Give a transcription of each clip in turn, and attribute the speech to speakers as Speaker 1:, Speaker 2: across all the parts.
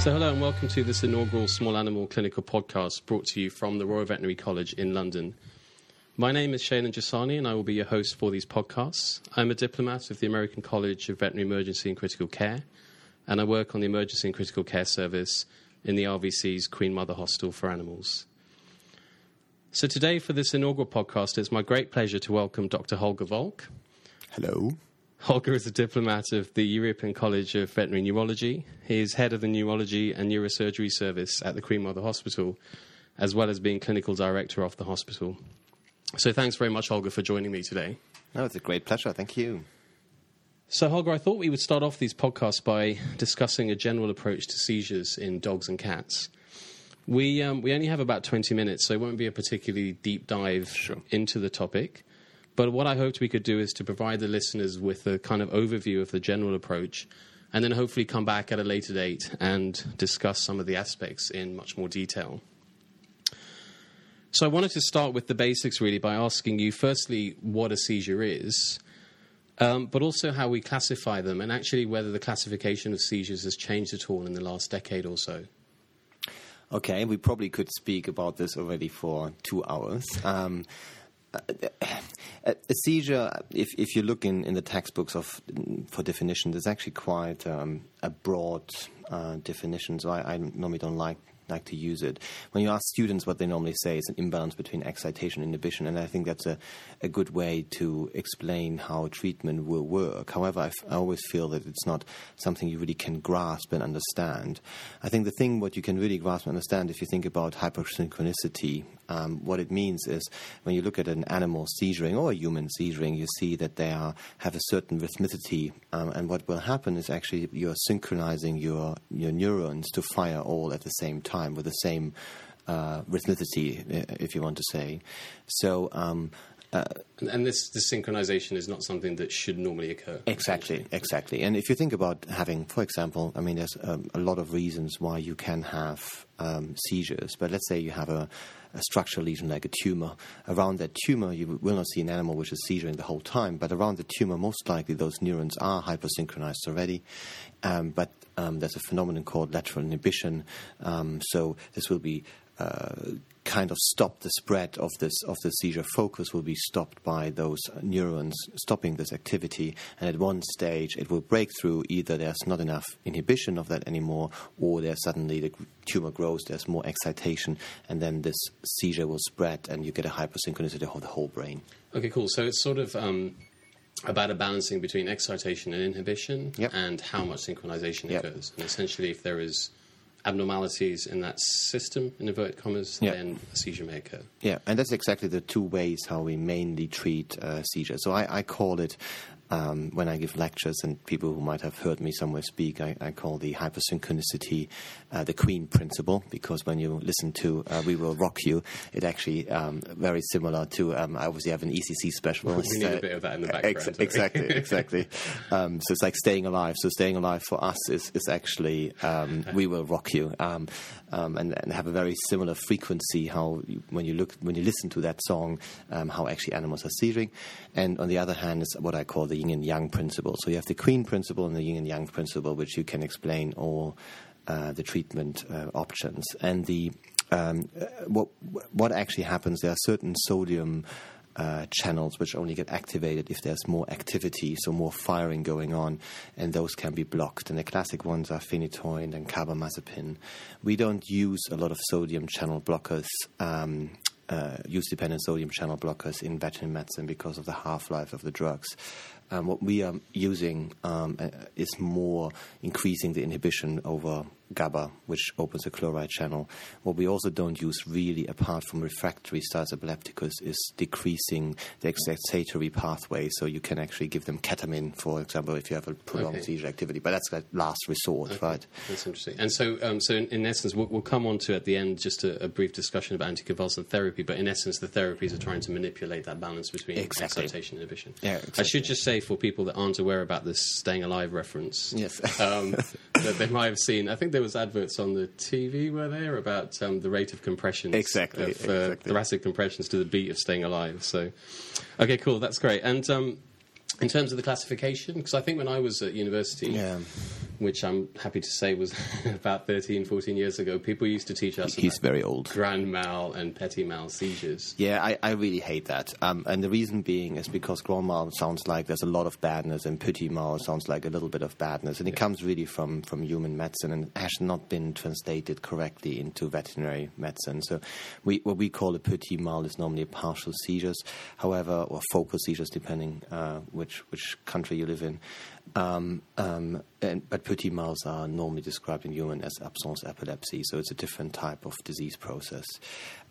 Speaker 1: So, hello and welcome to this inaugural Small Animal Clinical podcast brought to you from the Royal Veterinary College in London. My name is Shailen Jasani and I will be your host for these podcasts. I'm a diplomat of the American College of Veterinary Emergency and Critical Care, and I work on the Emergency and Critical Care Service in the RVC's Queen Mother Hospital for Animals. So, today for this inaugural podcast, it's my great pleasure to welcome Dr. Holger Volk.
Speaker 2: Hello.
Speaker 1: Holger is a diplomat of the European College of Veterinary Neurology. He is head of the Neurology and Neurosurgery Service at the Queen Mother Hospital, as well as being clinical director of the hospital. So, thanks very much, Holger, for joining me today.
Speaker 2: No, it's a great pleasure. Thank you.
Speaker 1: So, Holger, I thought we would start off these podcasts by discussing a general approach to seizures in dogs and cats. We, um, we only have about 20 minutes, so it won't be a particularly deep dive
Speaker 2: Sure.
Speaker 1: into the topic. But what I hoped we could do is to provide the listeners with a kind of overview of the general approach, and then hopefully come back at a later date and discuss some of the aspects in much more detail. So I wanted to start with the basics really by asking you, firstly, what a seizure is, um, but also how we classify them, and actually whether the classification of seizures has changed at all in the last decade or so.
Speaker 2: Okay, we probably could speak about this already for two hours. Um, a, seizure, if, if you look in, in the textbooks of for definition, there's actually quite um, a broad uh, definition. So I, I normally don't like like to use it. When you ask students what they normally say is an imbalance between excitation and inhibition, and I think that's a, a good way to explain how treatment will work. However, I, f- I always feel that it's not something you really can grasp and understand. I think the thing what you can really grasp and understand if you think about hypersynchronicity, um, what it means is when you look at an animal seizuring or a human seizuring, you see that they are, have a certain rhythmicity, um, and what will happen is actually you're synchronizing your your neurons to fire all at the same time with the same uh, rhythmicity, if you want to say. So. Um, uh,
Speaker 1: And, and this, this synchronization is not something that should normally occur.
Speaker 2: Exactly, exactly. And if you think about having, for example, I mean, there's um, a lot of reasons why you can have um, seizures, but let's say you have a, a structural lesion like a tumor. Around that tumor, you will not see an animal which is seizuring the whole time, but around the tumor, most likely those neurons are hypersynchronized already. Um, but um, there's a phenomenon called lateral inhibition, um, so this will be uh, kind of stop the spread of this of the seizure focus will be stopped by those neurons stopping this activity and at one stage it will break through either there's not enough inhibition of that anymore or there's suddenly the tumor grows there's more excitation and then this seizure will spread and you get a hypersynchronicity of the whole brain
Speaker 1: Okay, cool. So it's sort of um, about a balancing between excitation and inhibition
Speaker 2: Yep.
Speaker 1: and how much synchronization
Speaker 2: Yep.
Speaker 1: occurs. And essentially, if there is abnormalities in that system, in inverted commas,
Speaker 2: Yep.
Speaker 1: then a seizure may occur.
Speaker 2: Yeah, and that's exactly the two ways how we mainly treat uh, seizures. So I, I call it, um, when I give lectures and people who might have heard me somewhere speak, I, I call the hypersynchronicity uh, the Queen principle, because when you listen to uh, We Will Rock You, it actually um, very similar to, um, I obviously have an ECC specialist.
Speaker 1: We need a
Speaker 2: uh,
Speaker 1: bit of that in the background, don't
Speaker 2: exactly, exactly. Um, so it's like staying alive. So staying alive for us is, is actually um, We Will Rock You. Um, and, and have a very similar frequency. How you, when you look when you listen to that song, um, how actually animals are seizuring, and on the other hand is what I call the yin and yang principle. So you have the queen principle and the yin and yang principle, which you can explain all uh, the treatment uh, options and the um, uh, what what actually happens. There are certain sodium uh, channels which only get activated if there's more activity, so more firing going on, and those can be blocked. And the classic ones are phenytoin and carbamazepine. We don't use a lot of sodium channel blockers. Um, uh, use-dependent sodium channel blockers in veterinary medicine because of the half-life of the drugs. Um, what we are using um, uh, is more increasing the inhibition over GABA, which opens the chloride channel. What we also don't use really, apart from refractory status epilepticus, is decreasing the excitatory pathway. So you can actually give them ketamine, for example, if you have a prolonged
Speaker 1: Okay.
Speaker 2: seizure activity. But that's like last resort, right?
Speaker 1: That's interesting. And so, um, so in, in essence, we'll, we'll come on to at the end just a, a brief discussion about anticonvulsant therapy. But in essence, the therapies are trying to manipulate that balance between
Speaker 2: Exactly.
Speaker 1: excitation and inhibition.
Speaker 2: Yeah,
Speaker 1: I should just say for people that aren't aware about this "Staying Alive" reference,
Speaker 2: Yes.
Speaker 1: um, that they might have seen. I think there was adverts on the TV were there about um, the rate of compressions,
Speaker 2: Exactly,
Speaker 1: of uh,
Speaker 2: exactly.
Speaker 1: thoracic compressions to the beat of "Staying Alive." So, okay, cool, that's great. And um, in terms of the classification, because I think when I was at university,
Speaker 2: Yeah.
Speaker 1: which I'm happy to say was about 13, 14 years ago, people used to teach us
Speaker 2: He's very old.
Speaker 1: grand mal and petit mal seizures.
Speaker 2: Yeah, I, I really hate that. Um, and the reason being is because grand mal sounds like there's a lot of badness, and petit mal sounds like a little bit of badness. And it comes really from, from human medicine and has not been translated correctly into veterinary medicine. So we, what we call a petit mal is normally partial seizures, however, or focal seizures, depending uh, which, which country you live in. Um, um, and, but petit mals are normally described in human as absence epilepsy, so it's a different type of disease process.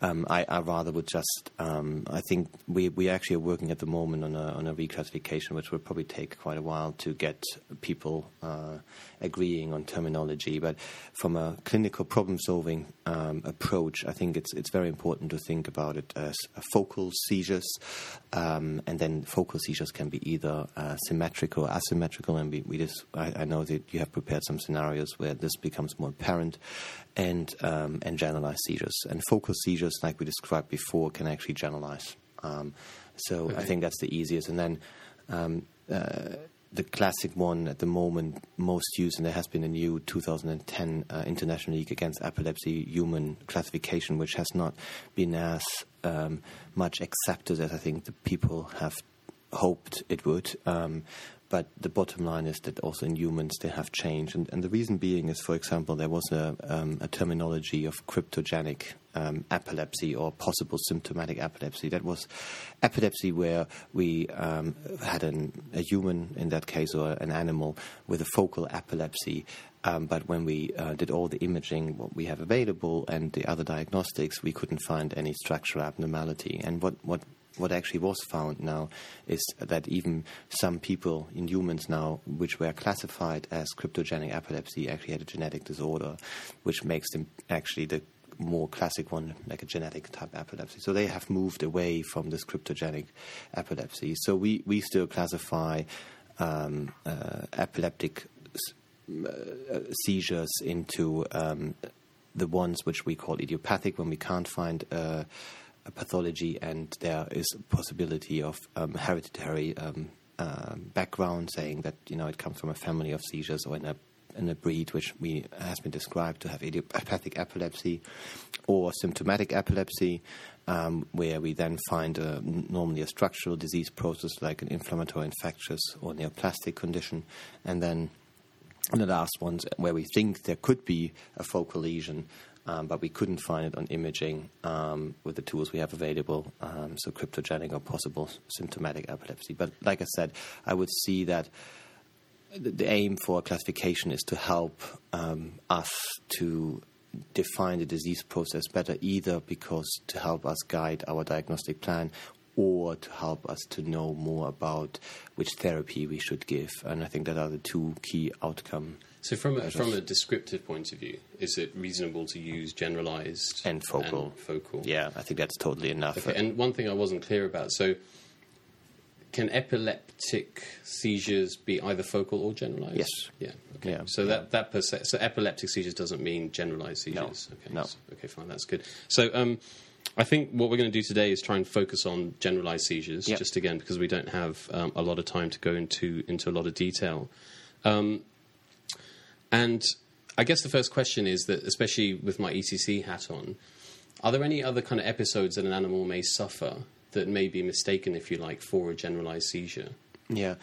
Speaker 2: Um, I, I, rather would just, um, I think we, we actually are working at the moment on a, on a reclassification, which will probably take quite a while to get people uh, agreeing on terminology. But from a clinical problem solving um, approach, I think it's, it's very important to think about it as focal seizures, um, and then focal seizures can be either uh, symmetrical or asymmetrical. And we, we just, I, I, know that you have prepared some scenarios where this becomes more apparent, and um, and generalized seizures. And focal seizures, like we described before, can actually generalize. Um, so okay. I think that's the easiest. And then um, uh, the classic one at the moment most used, and there has been a new 2010 uh, International League Against Epilepsy human classification, which has not been as um, much accepted as I think the people have hoped it would. Um, but the bottom line is that also in humans they have changed, and, and the reason being is, for example, there was a, um, a terminology of cryptogenic um, epilepsy or possible symptomatic epilepsy. That was epilepsy where we um, had an, a human, in that case, or an animal with a focal epilepsy. Um, but when we uh, did all the imaging, what we have available, and the other diagnostics, we couldn't find any structural abnormality. And what, what what actually was found now is that even some people in humans now, which were classified as cryptogenic epilepsy, actually had a genetic disorder, which makes them actually the more classic one, like a genetic type epilepsy. So they have moved away from this cryptogenic epilepsy. So we, we still classify um, uh, epileptic uh, seizures into um, the ones which we call idiopathic when we can't find uh, pathology, and there is a possibility of um, hereditary um, uh, background, saying that you know it comes from a family of seizures or in a in a breed which we has been described to have idiopathic epilepsy or symptomatic epilepsy, um, where we then find a, normally a structural disease process like an inflammatory, infectious, or neoplastic condition, and then. And the last ones where we think there could be a focal lesion, um, but we couldn't find it on imaging um, with the tools we have available, um, so cryptogenic or possible symptomatic epilepsy. But like I said, I would see that the, aim for classification is to help um, us to define the disease process better, either because to help us guide our diagnostic plan or to help us to know more about which therapy we should give. And I think that are the two key outcomes
Speaker 1: so, from a, from a descriptive point of view, is it reasonable to use generalized
Speaker 2: and focal?
Speaker 1: And focal.
Speaker 2: Yeah, I think that's totally enough.
Speaker 1: Okay, and one thing I wasn't clear about. So, can epileptic seizures be either focal or generalized?
Speaker 2: Yes.
Speaker 1: Yeah. Okay.
Speaker 2: Yeah.
Speaker 1: So that that per se, so epileptic seizures doesn't mean generalized seizures.
Speaker 2: No.
Speaker 1: Okay.
Speaker 2: No.
Speaker 1: So, okay. Fine. That's good. So. Um, I think what we're going to do today is try and focus on generalized seizures,
Speaker 2: yep.
Speaker 1: just again because we don't have um, a lot of time to go into into a lot of detail. Um, and I guess the first question is that, especially with my ECC hat on, are there any other kind of episodes that an animal may suffer that may be mistaken, if you like, for a generalized seizure?
Speaker 2: Yeah.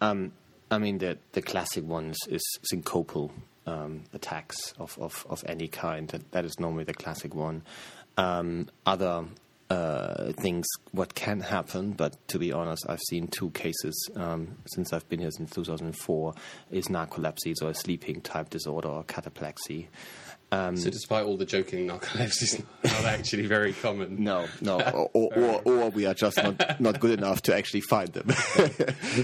Speaker 2: Um, I mean, the, the classic ones is syncopal um, attacks of, of, of any kind. That, that is normally the classic one. Um, other uh, things what can happen, but to be honest, I've seen two cases um, since I've been here since 2004 is narcolepsy, so a sleeping type disorder or cataplexy.
Speaker 1: Um, so, despite all the joking, narcolepsy is not actually very common.
Speaker 2: No, no, or, or, or, we are just not, not good enough to actually find them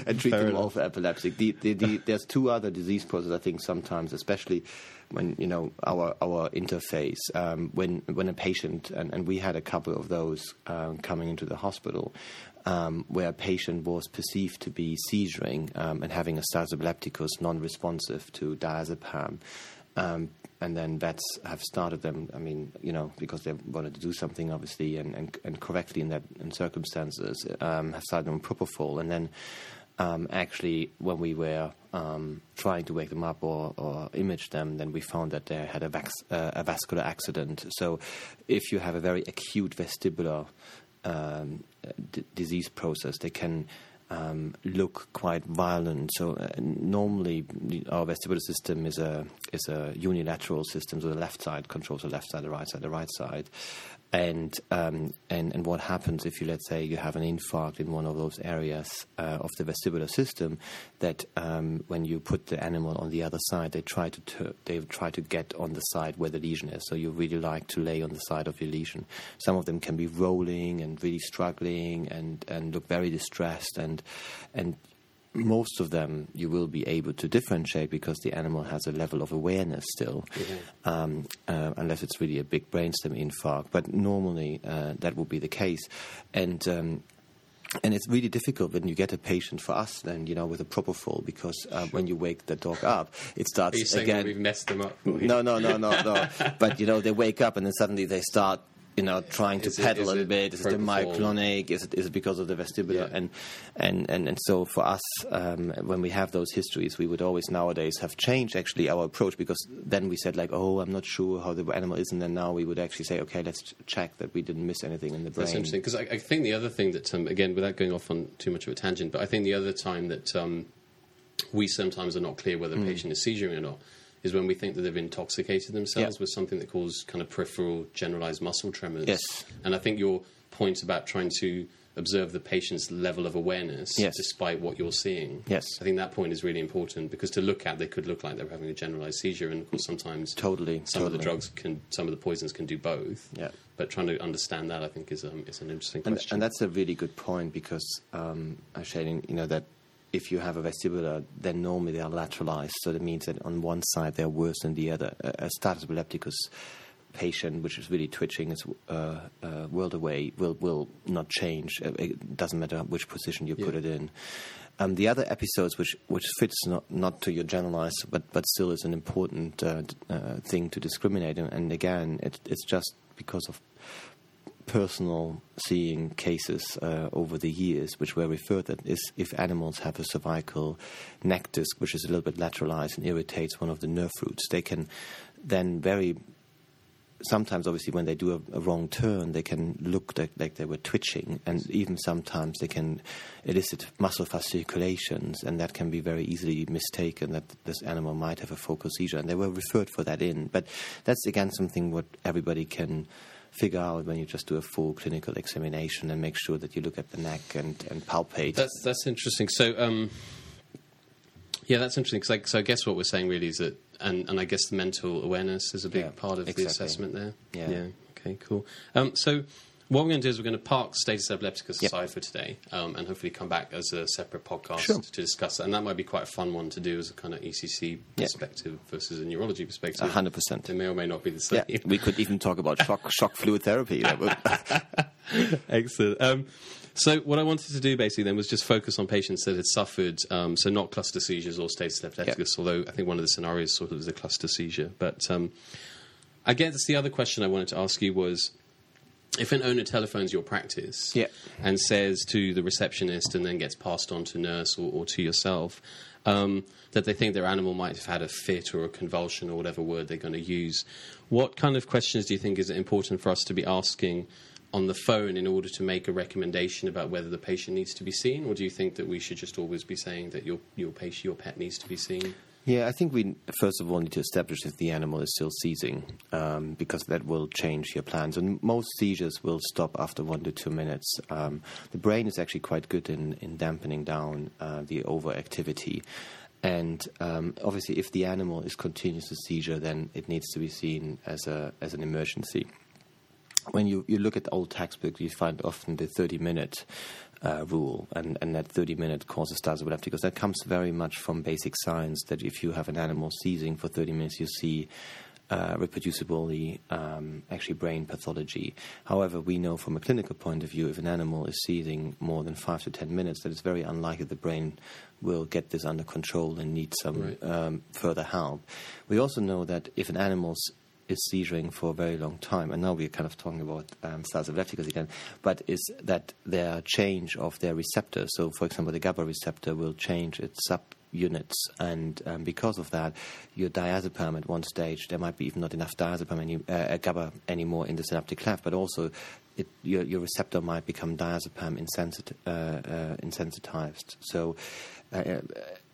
Speaker 2: and treat Fair them all for epilepsy. The, the, the, there's two other disease processes, I think, sometimes, especially when you know our our interface um, when when a patient and, and we had a couple of those um, coming into the hospital um, where a patient was perceived to be seizuring um, and having a status epilepticus non-responsive to diazepam. Um, and then vets have started them. I mean, you know, because they wanted to do something, obviously, and, and, and correctly in that in circumstances, um, have started them on propofol, and then um, actually, when we were um, trying to wake them up or, or, image them, then we found that they had a, vax- uh, a, vascular accident. So, if you have a very acute vestibular um, d- disease process, they can um, look quite violent. So uh, normally our vestibular system is a is a unilateral system. So the left side controls the left side, the right side, the right side. And, um, and and what happens if you let's say you have an infarct in one of those areas uh, of the vestibular system that um, when you put the animal on the other side they try to ter- they try to get on the side where the lesion is. So you really like to lay on the side of your lesion. Some of them can be rolling and really struggling and and look very distressed and and most of them you will be able to differentiate because the animal has a level of awareness still, mm-hmm. um, uh, unless it's really a big brainstem infarct. But normally uh, that will be the case, and. Um, and it's really difficult when you get a patient for us, then you know, with a propofol, because uh, sure. when you wake the dog up, it starts again.
Speaker 1: We've messed them up.
Speaker 2: No, no, no, no, no. but you know, they wake up and then suddenly they start you know, trying to pedal a bit? Is it the myoclonic? Is it is it because of the vestibular? Yeah. And, and and and so for us, um, when we have those histories, we would always nowadays have changed actually our approach because then we said like, oh, I'm not sure how the animal is, and then now we would actually say, okay, let's check that we didn't miss anything in the brain.
Speaker 1: That's interesting because I, I, think the other thing that um, again, without going off on too much of a tangent, but I think the other time that um, we sometimes are not clear whether a mm. patient is seizuring or not is when we think that they've intoxicated themselves with something that causes kind of peripheral generalized muscle tremors.
Speaker 2: Yes.
Speaker 1: And I think your point about trying to observe the patient's level of awareness
Speaker 2: yes.
Speaker 1: despite what you're seeing.
Speaker 2: Yes.
Speaker 1: I think that point is really important because to look at, they could look like they're having a generalized seizure, and of course, sometimes
Speaker 2: totally
Speaker 1: some
Speaker 2: totally.
Speaker 1: of the drugs can, some of the poisons can do both.
Speaker 2: Yeah.
Speaker 1: But trying to understand that, I think, is um, is an interesting
Speaker 2: and,
Speaker 1: question.
Speaker 2: And that's a really good point because, um, Shane, you know that if you have a vestibular, then normally they are lateralized. So that means that on one side they're worse than the other. A, a status epilepticus patient, which is really twitching its uh, uh, world away, will will not change. It doesn't matter which position you yeah. put it in. Um, the other episodes, which which fits not, not to your generalized, but but still is an important uh, uh thing to discriminate. And again, it, it's just because of personal seeing cases uh, over the years, which were referred that is if animals have a cervical neck disc, which is a little bit lateralized and irritates one of the nerve roots, they can then very sometimes, obviously, when they do a, a wrong turn, they can look like, like, they were twitching, and even sometimes they can elicit muscle fasciculations, and that can be very easily mistaken that this animal might have a focal seizure, and they were referred for that in. But that's again something what everybody can figure out when you just do a full clinical examination and make sure that you look at the neck and, and palpate.
Speaker 1: That's that's interesting. So, um, yeah, that's interesting because I, so I guess what we're saying really is that, and, and I guess the mental awareness is a big
Speaker 2: yeah,
Speaker 1: part of
Speaker 2: exactly.
Speaker 1: the assessment there.
Speaker 2: Yeah.
Speaker 1: yeah. Okay. Cool. Um, so what we're going to do is we're going to park status epilepticus
Speaker 2: yep.
Speaker 1: aside for today, um, and hopefully come back as a separate podcast
Speaker 2: sure.
Speaker 1: to discuss it. And that might be quite a fun one to do as a kind of ECC perspective yep. versus a neurology perspective.
Speaker 2: hundred percent.
Speaker 1: They may or may not be the same.
Speaker 2: Yeah, we could even talk about shock shock fluid therapy.
Speaker 1: Excellent. Um, so what I wanted to do basically then was just focus on patients that had suffered, um, so not cluster seizures or status epilepticus, yep. although I think one of the scenarios sort of is a cluster seizure. But um, I guess the other question I wanted to ask you was if an owner telephones your practice
Speaker 2: yeah.
Speaker 1: and says to the receptionist and then gets passed on to nurse or, or to yourself um, that they think their animal might have had a fit or a convulsion or whatever word they're going to use, what kind of questions do you think is it important for us to be asking on the phone in order to make a recommendation about whether the patient needs to be seen, or do you think that we should just always be saying that your your patient, your pet needs to be seen?
Speaker 2: Yeah, I think we first of all need to establish if the animal is still seizing, um, because that will change your plans. And most seizures will stop after one to two minutes. Um, the brain is actually quite good in, in dampening down uh, the overactivity. And um, obviously, if the animal is continuous seizure, then it needs to be seen as a as an emergency. When you, you look at the old textbooks, you find often the 30 minute uh, rule, and, and that 30 minute causes status epilepticus. That comes very much from basic science that if you have an animal seizing for 30 minutes, you see uh, reproducibly um, actually brain pathology. However, we know from a clinical point of view, if an animal is seizing more than five to 10 minutes, that it's very unlikely the brain will get this under control and need some
Speaker 1: right.
Speaker 2: um, further help. We also know that if an animal's is seizuring for a very long time, and now we're kind of talking about um, status epilepticus again, but is that their change of their receptor. So, for example, the GABA receptor will change its subunits, and um, because of that, your diazepam at one stage, there might be even not enough diazepam any, uh, GABA anymore in the synaptic cleft, but also it, your, your, receptor might become diazepam insensit- uh, uh, insensitized. So uh,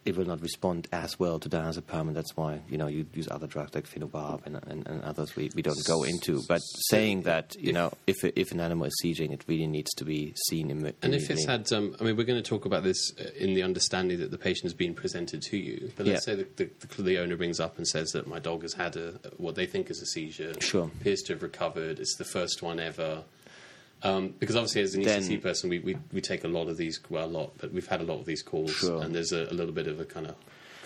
Speaker 2: it will not respond as well to diazepam, and that's why you know you use other drugs like phenobarb and, and, and others we, we don't go into. But saying that you know if if an animal is seizuring, it really needs to be seen. In,
Speaker 1: and if it's had, um, I mean, we're going to talk about this uh, in the understanding that the patient has been presented to you. But let's yeah. say the, the, the, owner brings up and says that my dog has had a what they think is a seizure.
Speaker 2: Sure,
Speaker 1: appears to have recovered. It's the first one ever. Um, because obviously, as an then, ECC person, we, we, we take a lot of these, well, a lot, but we've had a lot of these calls,
Speaker 2: sure.
Speaker 1: and there's a, a, little bit of a kind of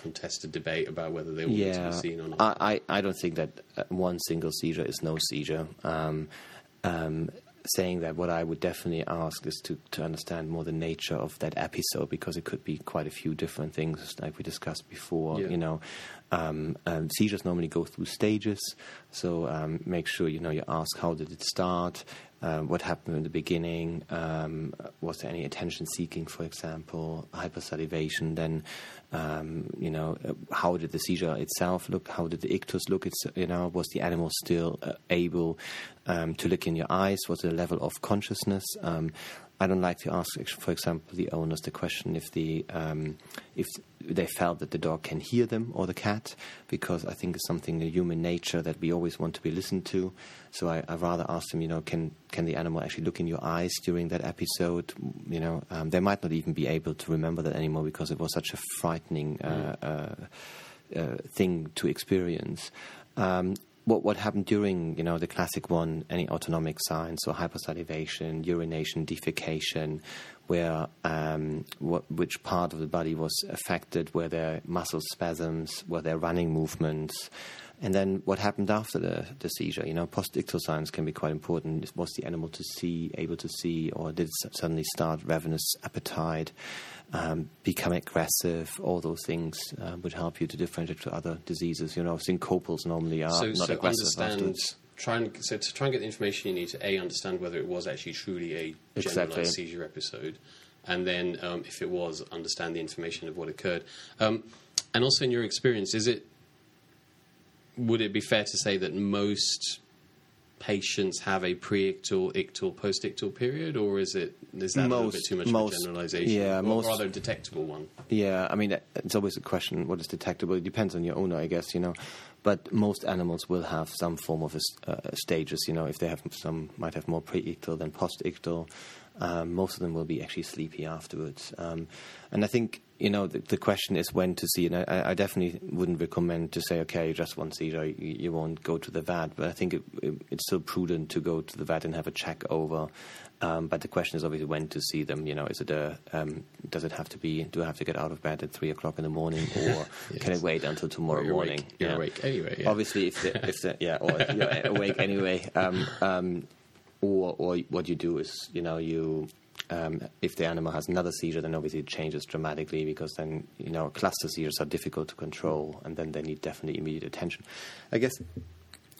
Speaker 1: contested debate about whether they want
Speaker 2: yeah,
Speaker 1: to be seen or not.
Speaker 2: I, I, I don't think that uh, one single seizure is no seizure. Um, um, saying that what I would definitely ask is to, to understand more the nature of that episode because it could be quite a few different things, like we discussed before.
Speaker 1: Yeah.
Speaker 2: You know, um, um, seizures normally go through stages, so um, make sure you know you ask how did it start, uh, what happened in the beginning, um, was there any attention seeking, for example, hypersalivation, then, um, you know, uh, how did the seizure itself look, how did the ictus look, it's, you know, was the animal still uh, able um, to look in your eyes, was the level of consciousness, um, I don't like to ask, for example, the owners the question if the um, if they felt that the dog can hear them or the cat, because I think it's something in human nature that we always want to be listened to. So I, I rather ask them, you know, can can the animal actually look in your eyes during that episode? You know, um, they might not even be able to remember that anymore because it was such a frightening uh, uh, uh, thing to experience. Um, what what happened during you know the classic one, any autonomic signs, so hypersalivation, urination, defecation, where um, what, which part of the body was affected, were there muscle spasms, were there running movements, and then what happened after the, the seizure? You know, post-ictal signs can be quite important. Was the animal to see, able to see, or did it suddenly start ravenous appetite? um, become aggressive, all those things uh, would help you to differentiate to other diseases. You know, syncopals normally are
Speaker 1: so,
Speaker 2: not
Speaker 1: so
Speaker 2: aggressive.
Speaker 1: Understand, try and, so to try and get the information you need to a understand whether it was actually truly a generalized
Speaker 2: exactly.
Speaker 1: seizure episode, and then um, if it was, understand the information of what occurred. Um, and also, in your experience, is it would it be fair to say that most patients have a pre-ictal, ictal, post-ictal period, or is it is that most, a bit too much most, of a generalization?
Speaker 2: Yeah,
Speaker 1: or
Speaker 2: most,
Speaker 1: rather detectable one.
Speaker 2: Yeah, I mean, it's always a question what is detectable. It depends on your owner, I guess. You know, but most animals will have some form of a, uh, stages. You know, if they have some, might have more pre-ictal than post-ictal. Um, most of them will be actually sleepy afterwards. Um, and I think you know the, the, question is when to see. And I, I, definitely wouldn't recommend to say, okay, just one seizure, you, you won't go to the vet. But I think it, it, it's still prudent to go to the vet and have a check over. Um, but the question is obviously when to see them. You know, is it a um, does it have to be? Do I have to get out of bed at three o'clock in the morning, or yes. can it wait until tomorrow
Speaker 1: you're
Speaker 2: morning?
Speaker 1: Awake. You're
Speaker 2: yeah.
Speaker 1: awake anyway. Yeah.
Speaker 2: Obviously, if the, if the, yeah, or you're awake anyway. Um, um, or, or what you do is, you know, you um, if the animal has another seizure, then obviously it changes dramatically because then you know cluster seizures are difficult to control, and then they need definitely immediate attention. I guess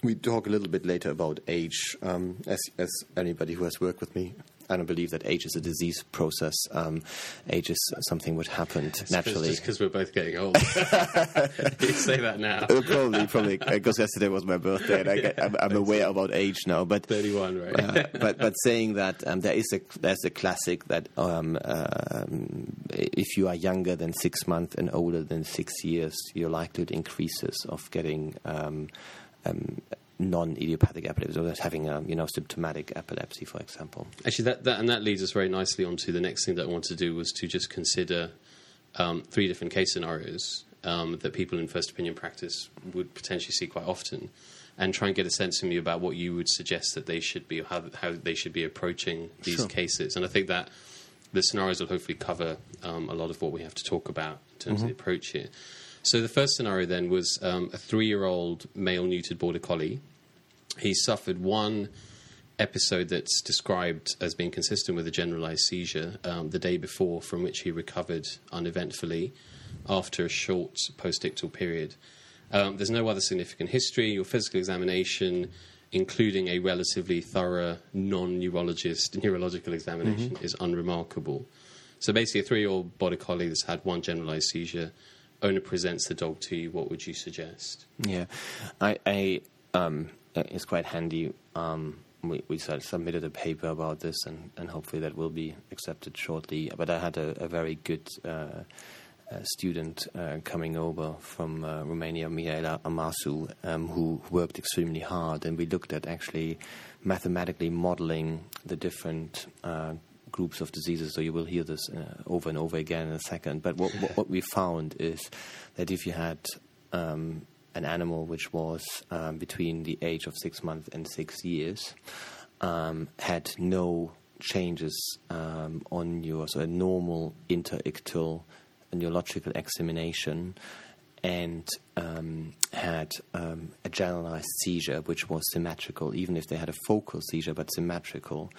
Speaker 2: we talk a little bit later about age. Um, as, as anybody who has worked with me I don't believe that age is a disease process. Um, age is something which happened
Speaker 1: it's
Speaker 2: naturally.
Speaker 1: Just because we're both getting old. you say that now.
Speaker 2: Uh, probably, probably because yesterday was my birthday, and I get, I'm, I'm aware about age now. But
Speaker 1: thirty-one, right?
Speaker 2: uh, but but saying that um, there is a there's a classic that um, um, if you are younger than six months and older than six years, your likelihood increases of getting um, um, non-idiopathic epilepsy, or having a you know symptomatic epilepsy, for example.
Speaker 1: Actually, that, that and that leads us very nicely onto the next thing that I wanted to do was to just consider um, three different case scenarios um, that people in first opinion practice would potentially see quite often, and try and get a sense from you about what you would suggest that they should be, how how they should be approaching these
Speaker 2: sure.
Speaker 1: cases. And I think that the scenarios will hopefully cover um, a lot of what we have to talk about in terms mm-hmm. of the approach here. So the first scenario then was um, a three-year-old male neutered border collie. He suffered one episode that's described as being consistent with a generalized seizure um, the day before, from which he recovered uneventfully after a short post-ictal period. Um, there's no other significant history. Your physical examination, including a relatively thorough non-neurologist neurological examination, is unremarkable. So basically, a three-year-old border collie that's had one generalized seizure, owner presents the dog to you. What would you suggest?
Speaker 2: Yeah, I, I um, it's quite handy. Um, we, we submitted a paper about this, and, and hopefully that will be accepted shortly. But I had a, a very good uh, uh, student uh, coming over from uh, Romania, Mihaela Armasu, um, who worked extremely hard, and we looked at actually mathematically modeling the different uh, groups of diseases. So you will hear this uh, over and over again in a second. But what, what, what we found is that if you had um, an animal which was um, between the age of six months and six years, um, had no changes um, on your so a normal interictal neurological examination and um, had um, a generalized seizure which was symmetrical, even if they had a focal seizure but symmetrical,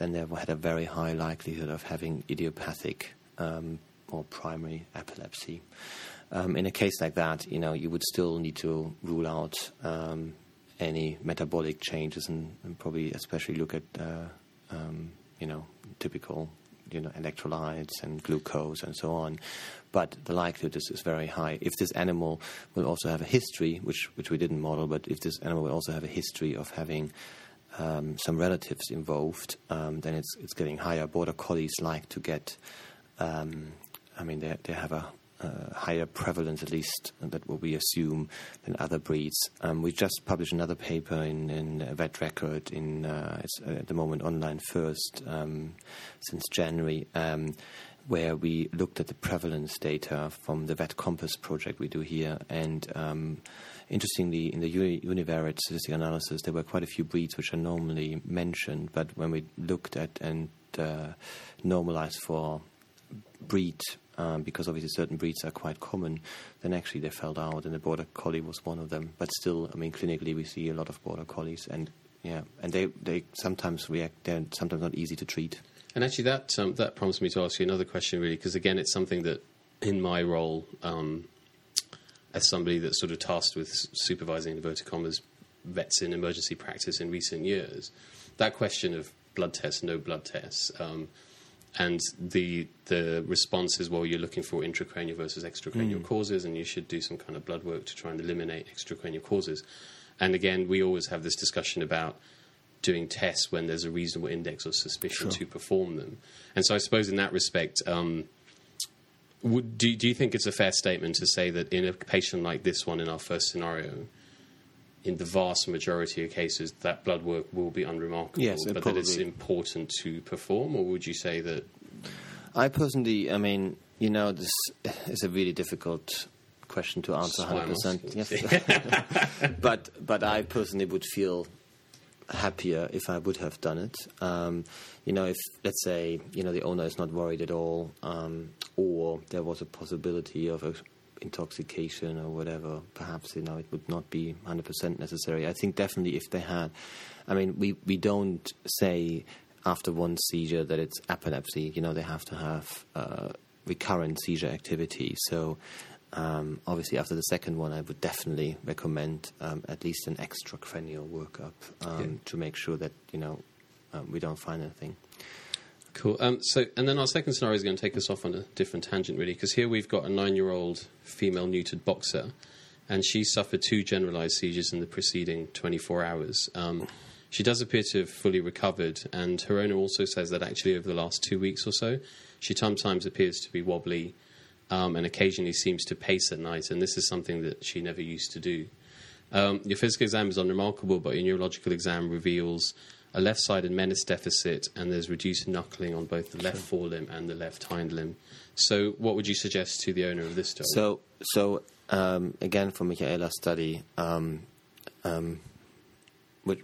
Speaker 2: then they had a very high likelihood of having idiopathic um, or primary epilepsy. Um, in a case like that, you know, you would still need to rule out um, any metabolic changes and, and, probably especially look at, uh, um, you know, typical, you know, electrolytes and glucose and so on. But the likelihood is, is very high. If this animal will also have a history, which which we didn't model, but if this animal will also have a history of having um, some relatives involved, um, then it's it's getting higher. Border collies like to get, um, I mean, they they have a uh, higher prevalence, at least that what we assume, than other breeds. Um, we just published another paper in, in Vet Record. In uh, it's at the moment online first um, since January. Um, where we looked at the prevalence data from the VetCompass project we do here, and um, interestingly, in the univariate statistical analysis, there were quite a few breeds which are normally mentioned, but when we looked at and uh, normalized for breed um, because obviously certain breeds are quite common, then actually they fell out, and the border collie was one of them. But still, I mean, clinically we see a lot of border collies, and yeah, and they they sometimes react. They're sometimes not easy to treat.
Speaker 1: And actually, that um, that prompts me to ask you another question, really, because again, it's something that in my role um, as somebody that's sort of tasked with supervising inverted commas vets in emergency practice in recent years, that question of blood tests, no blood tests. Um, and the the response is well, you're looking for intracranial versus extracranial mm. causes, and you should do some kind of blood work to try and eliminate extracranial causes. And again, we always have this discussion about doing tests when there's a reasonable index of suspicion sure. to perform them. And so, I suppose in that respect, um, would, do, do you think it's a fair statement to say that in a patient like this one in our first scenario? in the vast majority of cases, that blood work will be unremarkable,
Speaker 2: yes,
Speaker 1: but that it's important to perform, or would you say that?
Speaker 2: I personally, I mean, you know, this is a really difficult question to answer 100%. Yes. but, but I personally would feel happier if I would have done it. Um, you know, if, let's say, you know, the owner is not worried at all, um, or there was a possibility of a intoxication or whatever, perhaps you know it would not be 100% necessary. I think definitely if they had, I mean, we we don't say after one seizure that it's epilepsy. You know, they have to have uh, recurrent seizure activity. So. Um, obviously, after the second one, I would definitely recommend um, at least an extracranial workup um, yeah. to make sure that you know um, we don't find anything.
Speaker 1: Cool. Um, so, and then our second scenario is going to take us off on a different tangent, really, because here we've got a nine-year-old female neutered boxer, and she suffered two generalized seizures in the preceding 24 hours. Um, she does appear to have fully recovered, and her owner also says that actually over the last two weeks or so, she sometimes appears to be wobbly um, and occasionally seems to pace at night, and this is something that she never used to do. Um, your physical exam is unremarkable, but your neurological exam reveals a left sided menace deficit, and there's reduced knuckling on both the left forelimb and the left hind limb. So, what would you suggest to the owner of this dog?
Speaker 2: So, so um, again, from Mihaela's study, um, um, which,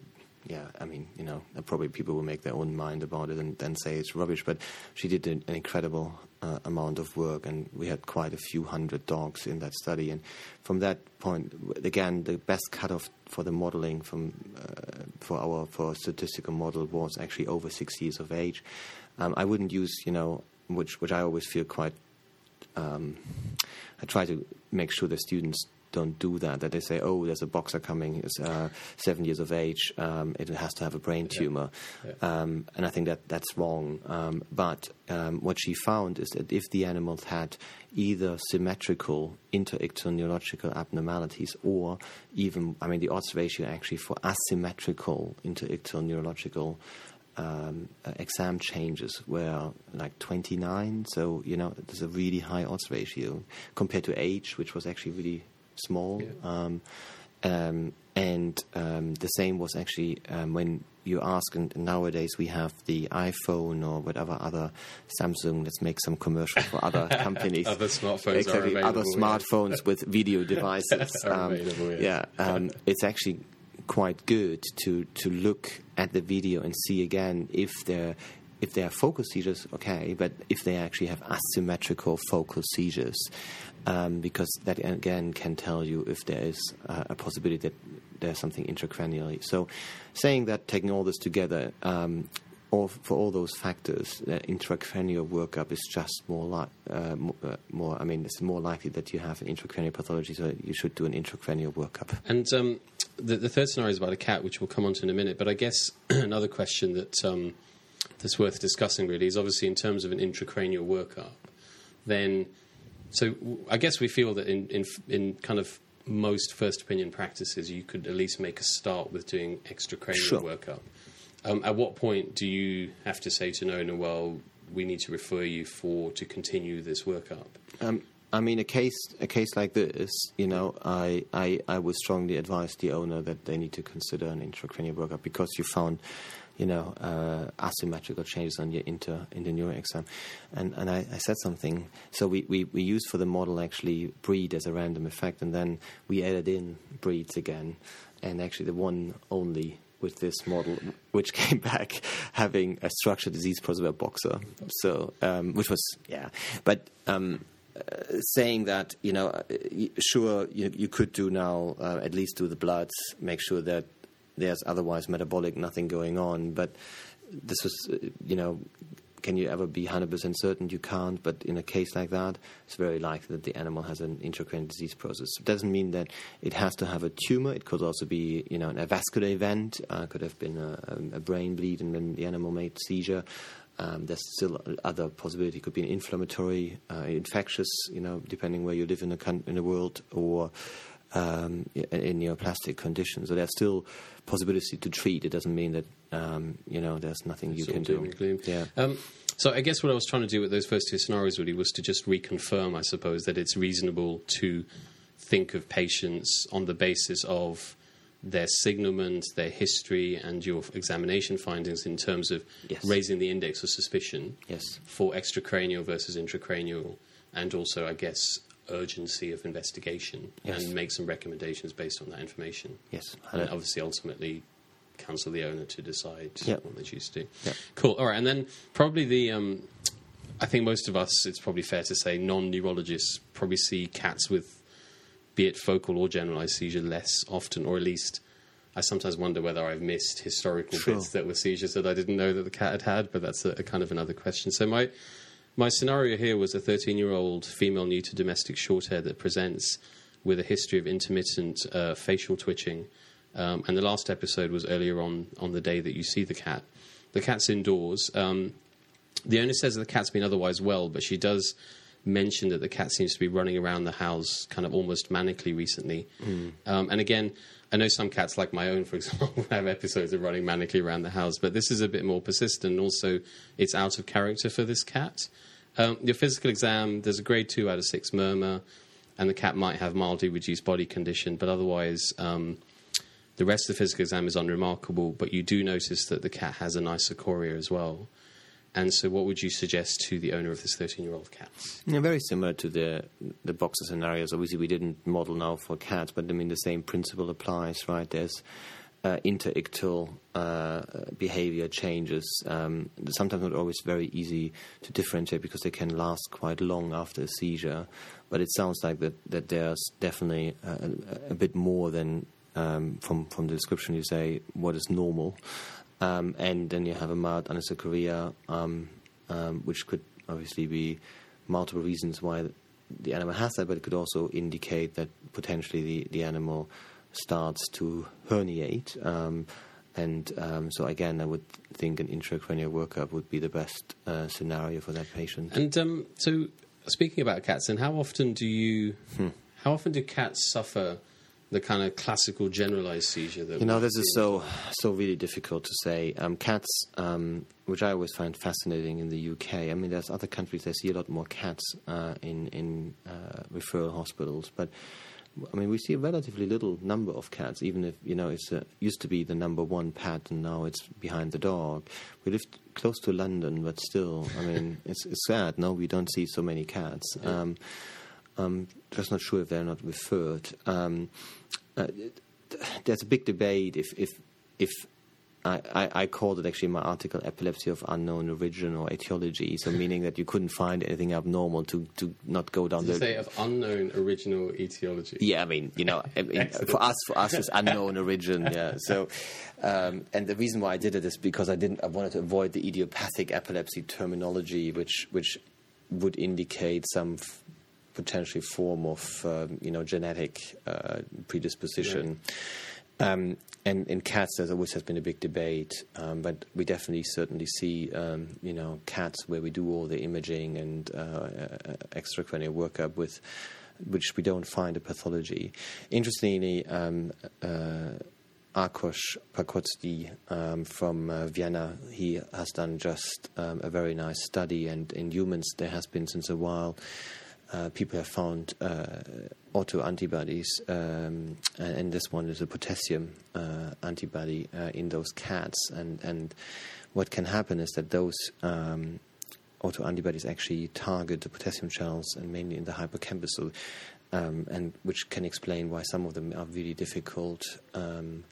Speaker 2: yeah, I mean, you know, probably people will make their own mind about it and then say it's rubbish, but she did an, incredible uh, amount of work, and we had quite a few hundred dogs in that study. And from that point, again, the best cutoff for the modeling from uh, for our for statistical model was actually over six years of age. Um, I wouldn't use, you know, which which I always feel quite. Um, I try to make sure the students don't do that. That they say, oh, there's a boxer coming, he's uh, seven years of age, um, it has to have a brain tumor,
Speaker 1: Yeah.
Speaker 2: Um, and I think that that's wrong. Um, but um, what she found is that if the animals had either symmetrical interictal neurological abnormalities or even, I mean, the odds ratio actually for asymmetrical interictal neurological um, uh, exam changes were like 29. So, you know, there's a really high odds ratio compared to age, which was actually really small.
Speaker 1: Yeah.
Speaker 2: Um, um, and um, the same was actually um, when you ask, and nowadays we have the iPhone or whatever other Samsung. Let's make some commercial for other companies.
Speaker 1: Other smartphones are
Speaker 2: exactly, other
Speaker 1: available, yeah.
Speaker 2: smartphones with video devices. Um,
Speaker 1: yeah.
Speaker 2: yeah, um, it's actually quite good to to look at the video and see again if they're if they are focal seizures, okay, but if they actually have asymmetrical focal seizures, um, because that again can tell you if there is uh, a possibility that there's something intracranially. So, saying that, taking all this together, um, all, for all those factors, the intracranial workup is just more like uh, uh, more. I mean, it's more likely that you have an intracranial pathology, so you should do an intracranial workup.
Speaker 1: And um, the, the third scenario is about a cat, which we'll come on to in a minute. But I guess another question that um, that's worth discussing really is obviously in terms of an intracranial workup. Then, so I guess we feel that in, in in kind of most first opinion practices, you could at least make a start with doing extracranial
Speaker 2: Sure.
Speaker 1: workup. Um, at what point do you have to say to Nona, well, we need to refer you for to continue this workup?
Speaker 2: Um, I mean, a case a case like this, you know, I, I I would strongly advise the owner that they need to consider an intracranial workup because you found, you know, uh, asymmetrical changes on your inter in the neuro exam, and and I, I said something. So we, we we used for the model actually breed as a random effect, and then we added in breeds again, and actually the one only with this model, which came back having a structural disease process boxer. So, um, which was yeah, but. Um, uh, saying that you know, uh, sure you, you could do now uh, at least do the bloods, make sure that there's otherwise metabolic nothing going on. But this was uh, you know, can you ever be hundred percent certain? You can't. But in a case like that, it's very likely that the animal has an intracranial disease process. It doesn't mean that it has to have a tumor. It could also be you know an avascular event. Uh, could have been a, a brain bleed and then the animal made seizure. Um, there's still other possibility. It could be an inflammatory, uh, infectious, you know, depending where you live in the coun- in the world, or um, in neoplastic conditions. So there's still possibility to treat. It doesn't mean that um, you know there's nothing you can do. Yeah.
Speaker 1: Um, so I guess what I was trying to do with those first two scenarios really was to just reconfirm, I suppose, that it's reasonable to think of patients on the basis of their signalment, their history, and your examination findings in terms of
Speaker 2: Yes.
Speaker 1: raising the index of suspicion
Speaker 2: Yes.
Speaker 1: for extracranial versus intracranial, and also, I guess, urgency of investigation,
Speaker 2: Yes.
Speaker 1: and make some recommendations based on that information.
Speaker 2: Yes.
Speaker 1: And obviously, ultimately, counsel the owner to decide
Speaker 2: Yeah.
Speaker 1: what they choose to do.
Speaker 2: Yeah.
Speaker 1: Cool. All right, and then probably the. Um, I think most of us, it's probably fair to say, non-neurologists probably see cats with, be it focal or generalized seizure, less often, or at least. I sometimes wonder whether I've missed historical
Speaker 2: Sure.
Speaker 1: bits that were seizures that I didn't know that the cat had had, but that's a, a kind of another question. So my my scenario here was a 13 year old female new to domestic short hair that presents with a history of intermittent uh, facial twitching. Um, and the last episode was earlier on on the day that you see the cat. The cat's indoors. Um, the owner says that the cat's been otherwise well, but she does mention that the cat seems to be running around the house kind of almost manically recently. Um, and again, I know some cats, like my own, for example, have episodes of running manically around the house, but this is a bit more persistent. Also, it's out of character for this cat. Um, your physical exam, there's a grade two out of six murmur, and the cat might have mildly reduced body condition, but otherwise, um, the rest of the physical exam is unremarkable. But you do notice that the cat has anisocoria as well. And so, what would you suggest to the owner of this 13 year old cat?
Speaker 2: Yeah, very similar to the the boxer scenarios. Obviously, we didn't model now for cats, but I mean the same principle applies, right? There's uh, interictal uh, behavior changes. Um, sometimes not always very easy to differentiate because they can last quite long after a seizure. But it sounds like that that there's definitely a, a bit more than um, from from the description you say what is normal. Um, and then you have a mild anisocoria, um, um, which could obviously be multiple reasons why the animal has that, but it could also indicate that potentially the, the animal starts to herniate. Um, and um, so again, I would think an intracranial workup would be the best uh, scenario for that patient.
Speaker 1: And um, so, speaking about cats, and how often do you,
Speaker 2: Hmm.
Speaker 1: how often do cats suffer the kind of classical generalized seizure that
Speaker 2: You know, this is so so really difficult to say. Um, cats, um, which I always find fascinating in the UK. I mean, there's other countries they see a lot more cats uh, in in uh, referral hospitals, but I mean, we see a relatively little number of cats. Even if you know, it's uh, used to be the number one pet, and now it's behind the dog. We live close to London, but still, I mean, it's it's sad. No, we don't see so many cats. Um, um, just not sure if they're not referred. Um, uh, there's a big debate if if if I, I, I called it actually in my article epilepsy of unknown origin or etiology, so meaning that you couldn't find anything abnormal to, to not go down
Speaker 1: Did you
Speaker 2: the
Speaker 1: say of unknown original etiology.
Speaker 2: yeah, I mean, you know, I mean, for us, for us, it's unknown origin. Yeah. So, um, and the reason why I did it is because I didn't. I wanted to avoid the idiopathic epilepsy terminology, which which would indicate some f- potentially form of um, you know genetic uh, predisposition. Um, and in cats, there always has been a big debate, um, but we definitely certainly see, um, you know, cats where we do all the imaging and uh, uh, extracranial workup with, which we don't find a pathology. Interestingly, um, uh, Akos Pakozdy um, from uh, Vienna, he has done just um, a very nice study, and in humans there has been since a while. Uh, people have found uh, autoantibodies, um, and, this one is a potassium uh, antibody uh, in those cats. And, and what can happen is that those um, autoantibodies actually target the potassium channels and mainly in the hippocampus, so, um, and which can explain why some of them are really difficult um,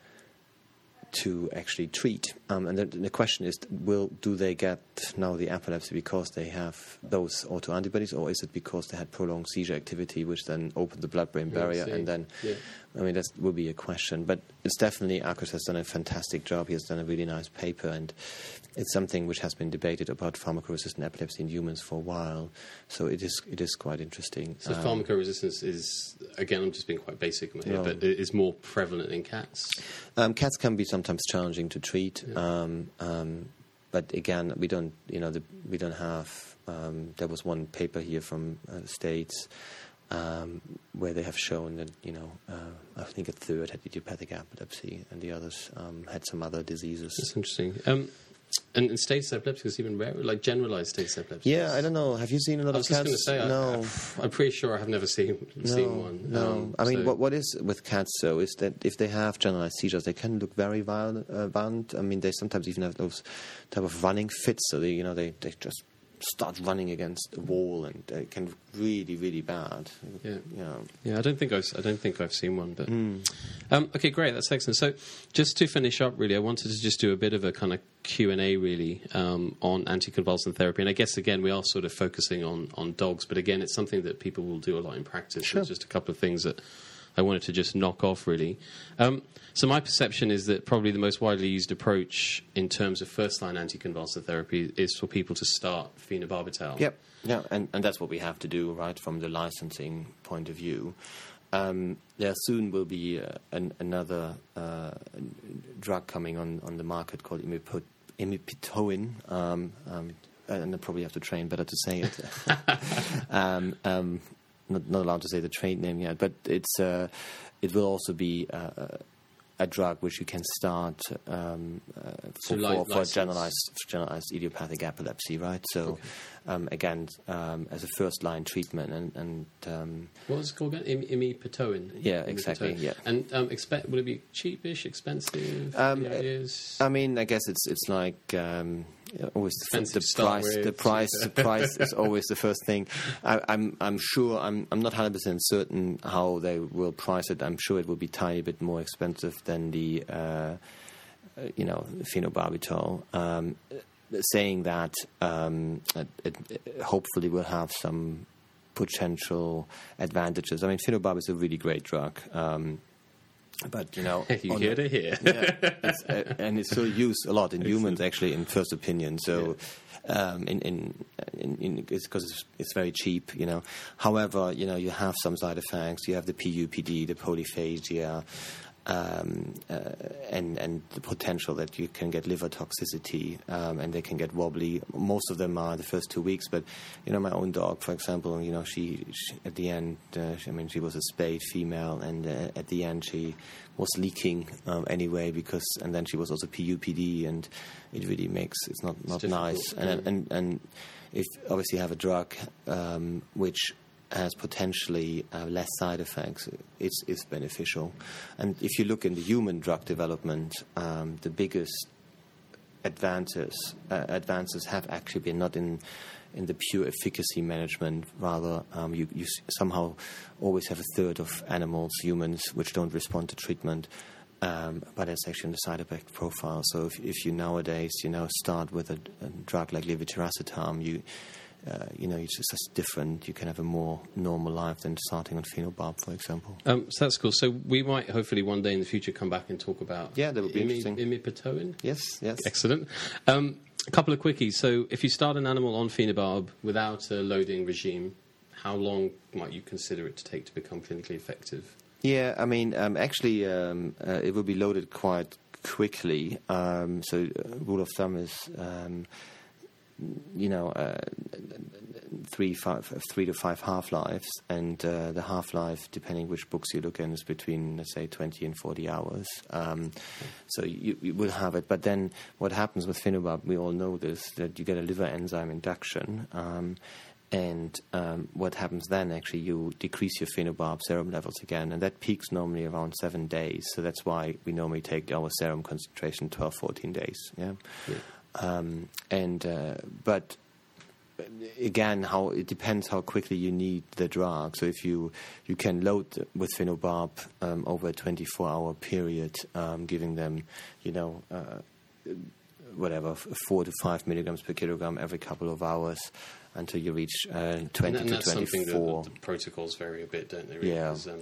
Speaker 2: to actually treat. Um, and the, the question is, will do they get now the epilepsy because they have those autoantibodies, or is it because they had prolonged seizure activity, which then opened the blood-brain barrier, and then
Speaker 1: Yeah.
Speaker 2: I mean, that would be a question, but it's definitely Akos has done a fantastic job. He has done a really nice paper, and it's something which has been debated about pharmacoresistant epilepsy in humans for a while. So it is it is quite interesting.
Speaker 1: So
Speaker 2: Um,
Speaker 1: pharmacoresistance is again. I'm just being quite basic here,
Speaker 2: No.
Speaker 1: but it is more prevalent in cats.
Speaker 2: Um, cats can be sometimes challenging to treat, um, um, but again, we don't, you know, the, we don't have. Um, there was one paper here from uh, states um, where they have shown that, you know, uh, I think a third had idiopathic epilepsy, and the others um, had some other diseases.
Speaker 1: That's interesting. Um, and, and status epilepticus is even rarer, like generalized status epilepticus.
Speaker 2: Yeah, I don't know. Have you seen a lot
Speaker 1: I was just
Speaker 2: cats?
Speaker 1: going to say,
Speaker 2: no.
Speaker 1: I, I'm pretty sure I have never seen seen one.
Speaker 2: No,
Speaker 1: Um,
Speaker 2: I mean,
Speaker 1: so-
Speaker 2: what what is with cats though is that if they have generalized seizures, they can look very violent. Uh, violent. I mean, they sometimes even have those type of running fits. So they, you know, they, they just start running against a wall, and it can really, really bad.
Speaker 1: Yeah.
Speaker 2: You know.
Speaker 1: Yeah, I don't think I've I don't think I've seen one, but
Speaker 2: Hmm.
Speaker 1: um, okay, great, that's excellent. So, just to finish up, really, I wanted to just do a bit of a kind of Q and A, really, um, on anticonvulsant therapy, and I guess again we are sort of focusing on on dogs, but again, it's something that people will do a lot in practice.
Speaker 2: Sure.
Speaker 1: There's just a couple of things that I wanted to just knock off, really. Um, so, my perception is that probably the most widely used approach in terms of first line anticonvulsant therapy is for people to start phenobarbital.
Speaker 2: Yep. Yeah, and, and that's what we have to do, right, from the licensing point of view. Um, there soon will be uh, an, another uh, drug coming on, on the market called imipot- imepitoin. Um, um, and I probably have to train better to say it. um, um, not, not allowed to say the trade name yet, but it's uh, it will also be uh, a drug which you can start um, uh, for, for, for generalized generalized idiopathic epilepsy, right? So, um, again, um, as a first line treatment, and, and um,
Speaker 1: What was it called again? Im- imepitoin.
Speaker 2: Yeah, exactly, yeah.
Speaker 1: And um, expect will it be cheapish, expensive?
Speaker 2: Um, I mean, I guess it's it's like um, always the, the price.
Speaker 1: with.
Speaker 2: The price. the price is always the first thing. I, I'm I'm sure I'm I'm not hundred percent certain how they will price it. I'm sure it will be tiny bit more expensive than the uh, uh, you know phenobarbital. Um, saying that, um, it, it, hopefully will have some potential advantages. I mean, phenobarbital is a really great drug. Um, but you know,
Speaker 1: you hear to hear.
Speaker 2: yeah, it's, uh, and it's still used a lot in humans actually in first opinion. So. Um, in in, in, in it's because it's, it's very cheap, you know. However, you know you have some side effects. You have the PUPD, the polyphagia, um, uh, and and the potential that you can get liver toxicity, um, and they can get wobbly. Most of them are the first two weeks, but you know my own dog, for example, you know she, she at the end, uh, she, I mean she was a spayed female, and uh, at the end she was leaking um, anyway because, and then she was also PUPD, and it really makes it's not not
Speaker 1: difficult,
Speaker 2: nice, and and and if obviously you have a drug um, which has potentially uh, less side effects, it's, it's beneficial. And if you look in the human drug development, um, the biggest advances uh, advances have actually been not in in the pure efficacy management. Rather, um, you, you somehow always have a third of animals, humans, which don't respond to treatment. Um, but it's actually in the side effect profile. So if, if you nowadays you know start with a, a drug like levetiracetam, you uh, you know it's just different. You can have a more normal life than starting on phenobarb, for example.
Speaker 1: Um, so that's cool. So we might hopefully one day in the future come back and talk about
Speaker 2: Yeah, that would be
Speaker 1: imi-
Speaker 2: interesting.
Speaker 1: imepitoin.
Speaker 2: Yes, yes.
Speaker 1: Excellent. Um, a couple of quickies. So, if you start an animal on phenobarb without a loading regime, how long might you consider it to take to become clinically effective?
Speaker 2: Yeah, I mean, um, actually, um, uh, it will be loaded quite quickly. Um, so, uh, rule of thumb is, um, you know, uh, three, five, three to five half lives, and uh, the half life, depending which books you look in, is between let's say twenty and forty hours. Um, so you, you will have it, but then what happens with phenobarb? We all know this that you get a liver enzyme induction. Um, and um, what happens then, actually, you decrease your phenobarb serum levels again, and that peaks normally around seven days. So that's why we normally take our serum concentration 12, 14 days. Yeah. Um, and uh, but again, how it depends how quickly you need the drug. So if you you can load with phenobarb um, over a 24-hour period, um, giving them, you know. Uh, whatever, four to five milligrams per kilogram every couple of hours until you reach uh, 20
Speaker 1: and, and
Speaker 2: to
Speaker 1: that's something
Speaker 2: 24.
Speaker 1: that the, protocols vary a bit, don't they? Really?
Speaker 2: Yeah.
Speaker 1: 'Cause, Um,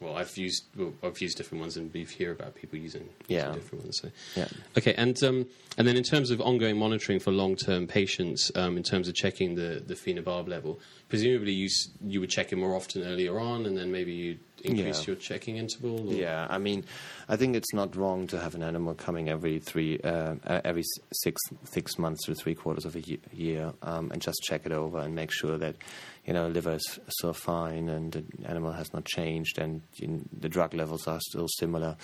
Speaker 1: well, I've used well, I've used different ones, and we've hear about people using,
Speaker 2: Yeah.
Speaker 1: using different ones. So.
Speaker 2: Yeah.
Speaker 1: Okay, and um, and then in terms of ongoing monitoring for long-term patients, um, in terms of checking the the phenobarb level, presumably you you would check it more often earlier on, and then maybe you increase
Speaker 2: Yeah.
Speaker 1: your checking interval. Or?
Speaker 2: Yeah, I mean, I think it's not wrong to have an animal coming every three, uh, uh, every six six months to three quarters of a ye- year, um, and just check it over and make sure that you know liver is still fine and the animal has not changed and you know, the drug levels are still similar.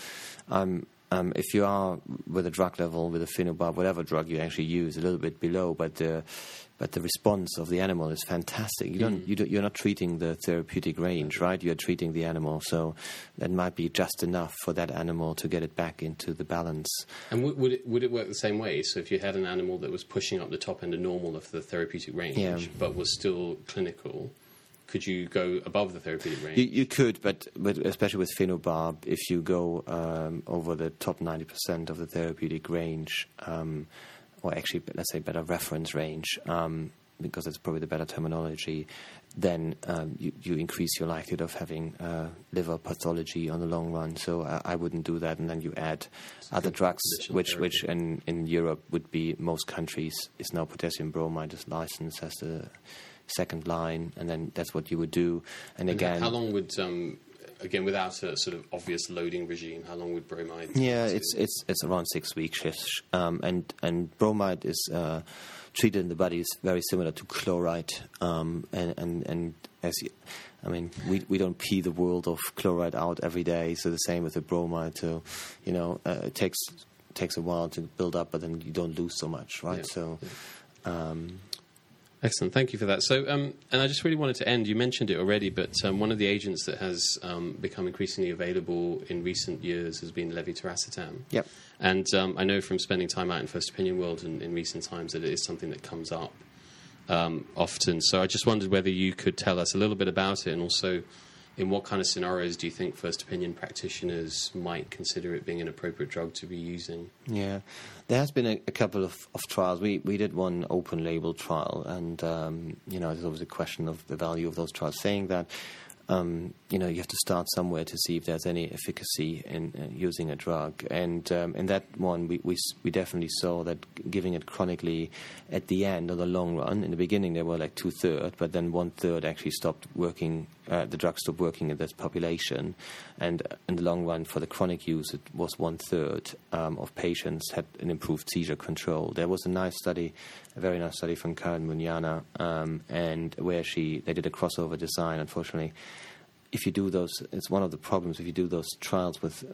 Speaker 2: Um, um, if you are with a drug level with a phenobarb, whatever drug you actually use, a little bit below, but the but the response of the animal is fantastic. You don't, you don't, you're not treating the therapeutic range, right? You're treating the animal, so that might be just enough for that animal to get it back into the balance.
Speaker 1: And would, would it would it work the same way? So if you had an animal that was pushing up the top end of normal of the therapeutic range,
Speaker 2: Yeah.
Speaker 1: but was still clinical, could you go above the therapeutic range?
Speaker 2: You, you could, but but especially with phenobarb, if you go um, over the top ninety percent of the therapeutic range, um, or actually let's say better reference range, um, because it's probably the better terminology, then um, you, you increase your likelihood of having uh, liver pathology on the long run. So I, I wouldn't do that, and then you add other drugs, which
Speaker 1: therapy.
Speaker 2: which in, in Europe would be most countries is now potassium bromide is licensed as the second line, and then that's what you would do. And
Speaker 1: And
Speaker 2: again,
Speaker 1: how long would um, again without a sort of obvious loading regime? How long would bromide?
Speaker 2: Yeah, it's
Speaker 1: to-
Speaker 2: it's it's around six weeks, um, and and bromide is uh, treated in the body is very similar to chloride, um, and and and as you, I mean, we we don't pee the world of chloride out every day, so the same with the bromide. So, you know, uh, it takes takes a while to build up, but then you don't lose so much, right?
Speaker 1: Yeah,
Speaker 2: So. Um,
Speaker 1: Excellent, thank you for that. So, um, and I just really wanted to end. You mentioned it already, but um, one of the agents that has um, become increasingly available in recent years has been levetiracetam.
Speaker 2: Yep.
Speaker 1: And um, I know from spending time out in First Opinion World in, in recent times that it is something that comes up um, often. So I just wondered whether you could tell us a little bit about it, and also in what kind of scenarios do you think First Opinion practitioners might consider it being an appropriate drug to be using?
Speaker 2: Yeah, there has been a, a couple of, of trials. We we did one open label trial, and um, you know, there's always a question of the value of those trials. Saying that, um, you know you have to start somewhere to see if there's any efficacy in uh, using a drug. And um, in that one, we, we we definitely saw that giving it chronically at the end or the long run. In the beginning, they were like two third, but then one third actually stopped working. Uh, the drug stopped working in this population, and in the long run, for the chronic use, it was one third um, of patients had an improved seizure control. There was a nice study, a very nice study from Karen Muñana, um, and where she they did a crossover design. Unfortunately, if you do those, it's one of the problems. If you do those trials with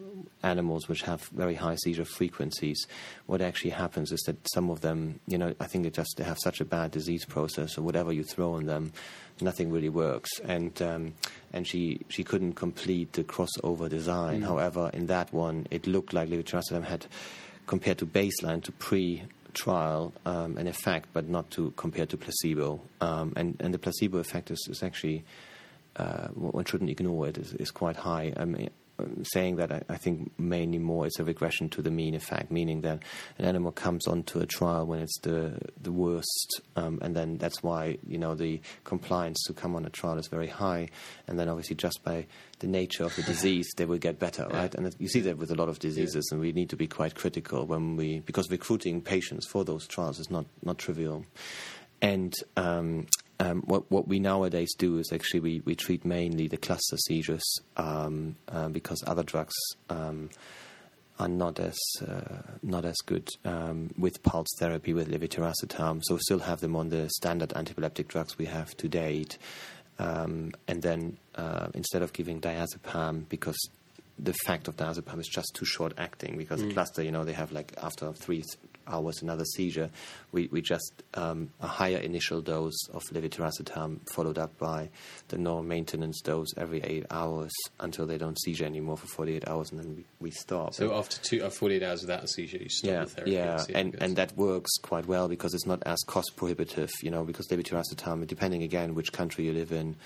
Speaker 2: animals which have very high seizure frequencies, what actually happens is that some of them, you know, I think they just they have such a bad disease process, or whatever you throw on them, nothing really works. And um, and she she couldn't complete the crossover design.
Speaker 1: Mm.
Speaker 2: However, in that one, it looked like levetiracetam had, compared to baseline to pre trial um, an effect, but not to compare to placebo. Um, and and the placebo effect is, is actually uh, one shouldn't ignore it, is, is quite high. I mean, saying that I, I, think mainly more it's a regression to the mean effect, meaning that an animal comes onto a trial when it's the the worst, um, and then that's why you know the compliance to come on a trial is very high, and then obviously just by the nature of the disease they will get better, right? And you see that with a lot of diseases, yeah. and we need to be quite critical when we because recruiting patients for those trials is not not trivial, and um, um, what, what we nowadays do is actually we, we treat mainly the cluster seizures um, uh, because other drugs um, are not as uh, not as good um, with pulse therapy with levetiracetam. So we still have them on the standard antiepileptic drugs we have to date, um, and then uh, instead of giving diazepam because the fact of diazepam is just too short acting because mm. the cluster, you know, they have like after three hours another seizure. We, we just um, a higher initial dose of levetiracetam followed up by the normal maintenance dose every eight hours until they don't seizure anymore for 48 hours and then we, we stop.
Speaker 1: So after two, uh, 48 hours without a seizure, you stop
Speaker 2: yeah,
Speaker 1: the therapy.
Speaker 2: Yeah, and, and that works quite well because it's not as cost prohibitive, you know, because levetiracetam, depending again which country you live in,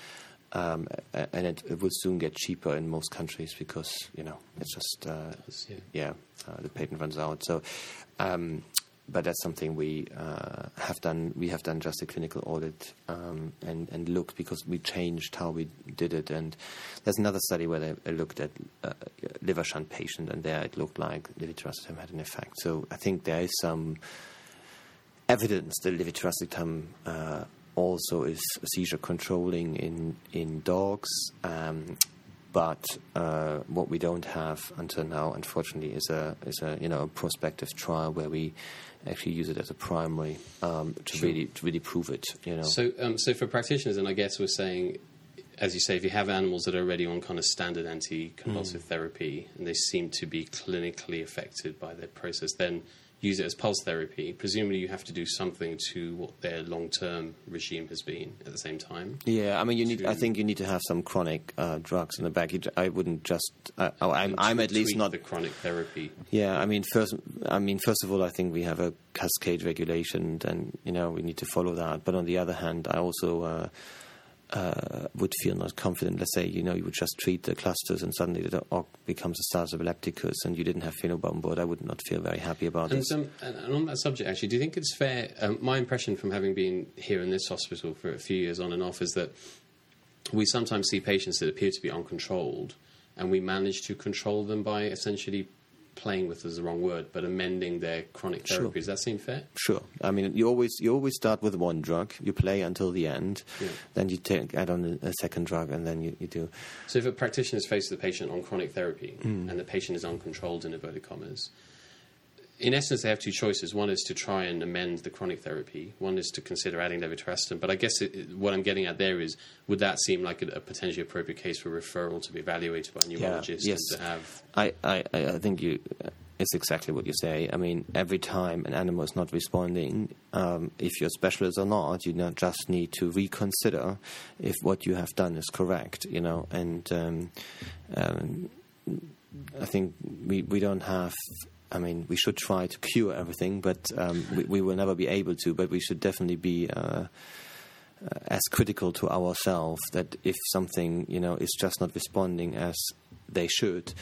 Speaker 2: um, and it, it, will soon get cheaper in most countries because you know it's just uh, yeah, yeah uh, the patent runs out. So, um, but that's something we uh, have done. We have done just a clinical audit um, and and looked because we changed how we did it. And there's another study where they looked at uh, liver shunt patient, and there it looked like levetiracetam had an effect. So I think there is some evidence that levetiracetam uh, also is seizure controlling in in dogs. Um, but uh, what we don't have until now, unfortunately, is a is a you know a prospective trial where we actually use it as a primary um, to sure. really to really prove it. You know.
Speaker 1: So um, so for practitioners, and I guess we're saying, as you say, if you have animals that are already on kind of standard anti-convulsive mm. therapy and they seem to be clinically affected by their process, then use it as pulse therapy, presumably you have to do something to what their long-term regime has been at the same time.
Speaker 2: Yeah, I mean, you need. I think you need to have some chronic uh, drugs in the back. I wouldn't just. Uh, oh, I'm, I'm at least not
Speaker 1: the chronic therapy.
Speaker 2: Yeah, I mean, first, I mean, first of all, I think we have a cascade regulation, and you know, we need to follow that. But on the other hand, I also. Uh, uh, would feel not confident. Let's say you know you would just treat the clusters and suddenly the dog becomes a status epilepticus and you didn't have phenobarbital on board. I would not feel very happy about
Speaker 1: and
Speaker 2: this.
Speaker 1: and, on that subject, actually, do you think it's fair? Um, my impression from having been here in this hospital for a few years on and off is that we sometimes see patients that appear to be uncontrolled, and we manage to control them by essentially playing with is the wrong word, but amending their chronic therapy. Sure. Does that seem fair?
Speaker 2: Sure. I mean, you always you always start with one drug, you play until the end, yeah. then you take add on a, a, second drug, and then you, you do.
Speaker 1: So, if a practitioner is faced with a patient on chronic therapy mm. and the patient is uncontrolled in inverted commas, in essence, they have two choices. One is to try and amend the chronic therapy. One is to consider adding levetiracetam. But I guess it, what I'm getting at there is, would that seem like a, a, potentially appropriate case for referral to be evaluated by a neurologist
Speaker 2: yeah, yes.
Speaker 1: to have?
Speaker 2: I, I, I think you. It's exactly what you say. I mean, every time an animal is not responding, um, if you're a specialist or not, you not just need to reconsider if what you have done is correct. You know, and um, um, I think we we don't have I mean, we should try to cure everything, but um, we, we, will never be able to. But we should definitely be uh, uh, as critical to ourselves that if something, you know, is just not responding as they should,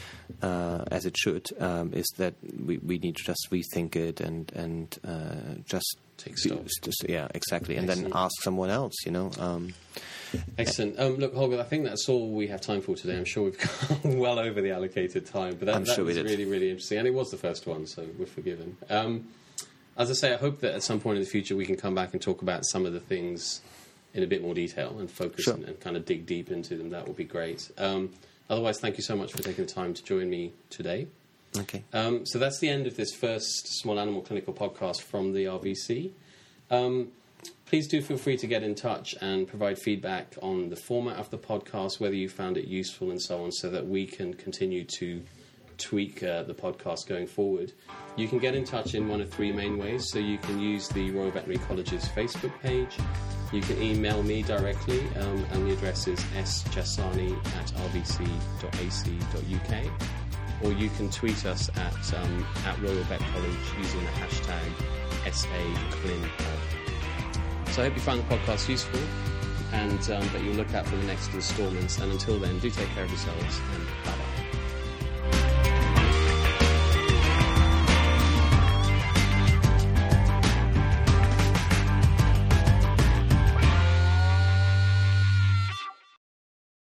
Speaker 2: uh, as it should, um, is that we, we need to just rethink it and and uh, just
Speaker 1: Take stock.
Speaker 2: Just, yeah, exactly, and
Speaker 1: Excellent.
Speaker 2: then ask someone else. You know. Um,
Speaker 1: Excellent. Um, look, Holger, I think that's all we have time for today. I'm sure we've gone well over the allocated time, but that,
Speaker 2: I'm
Speaker 1: that
Speaker 2: sure
Speaker 1: was really, really interesting, and it was the first one, so we're forgiven. Um, as I say, I hope that at some point in the future we can come back and talk about some of the things in a bit more detail and focus
Speaker 2: Sure.
Speaker 1: and, and kind of dig deep into them. That would be great. Um, otherwise, thank you so much for taking the time to join me today.
Speaker 2: okay.
Speaker 1: Um, so that's the end of this first small animal clinical podcast from the RVC. Um, please do feel free to get in touch and provide feedback on the format of the podcast, whether you found it useful and so on, so that we can continue to tweak uh, the podcast going forward. You can get in touch in one of three main ways. So you can use the Royal Veterinary College's Facebook page. You can email me directly, um, and the address is sjasani at rvc.ac.uk or you can tweet us at um, at Royal Vet College using the hashtag SAClinPod. So I hope you found the podcast useful and um, that you'll look out for the next instalments. And until then, do take care of yourselves.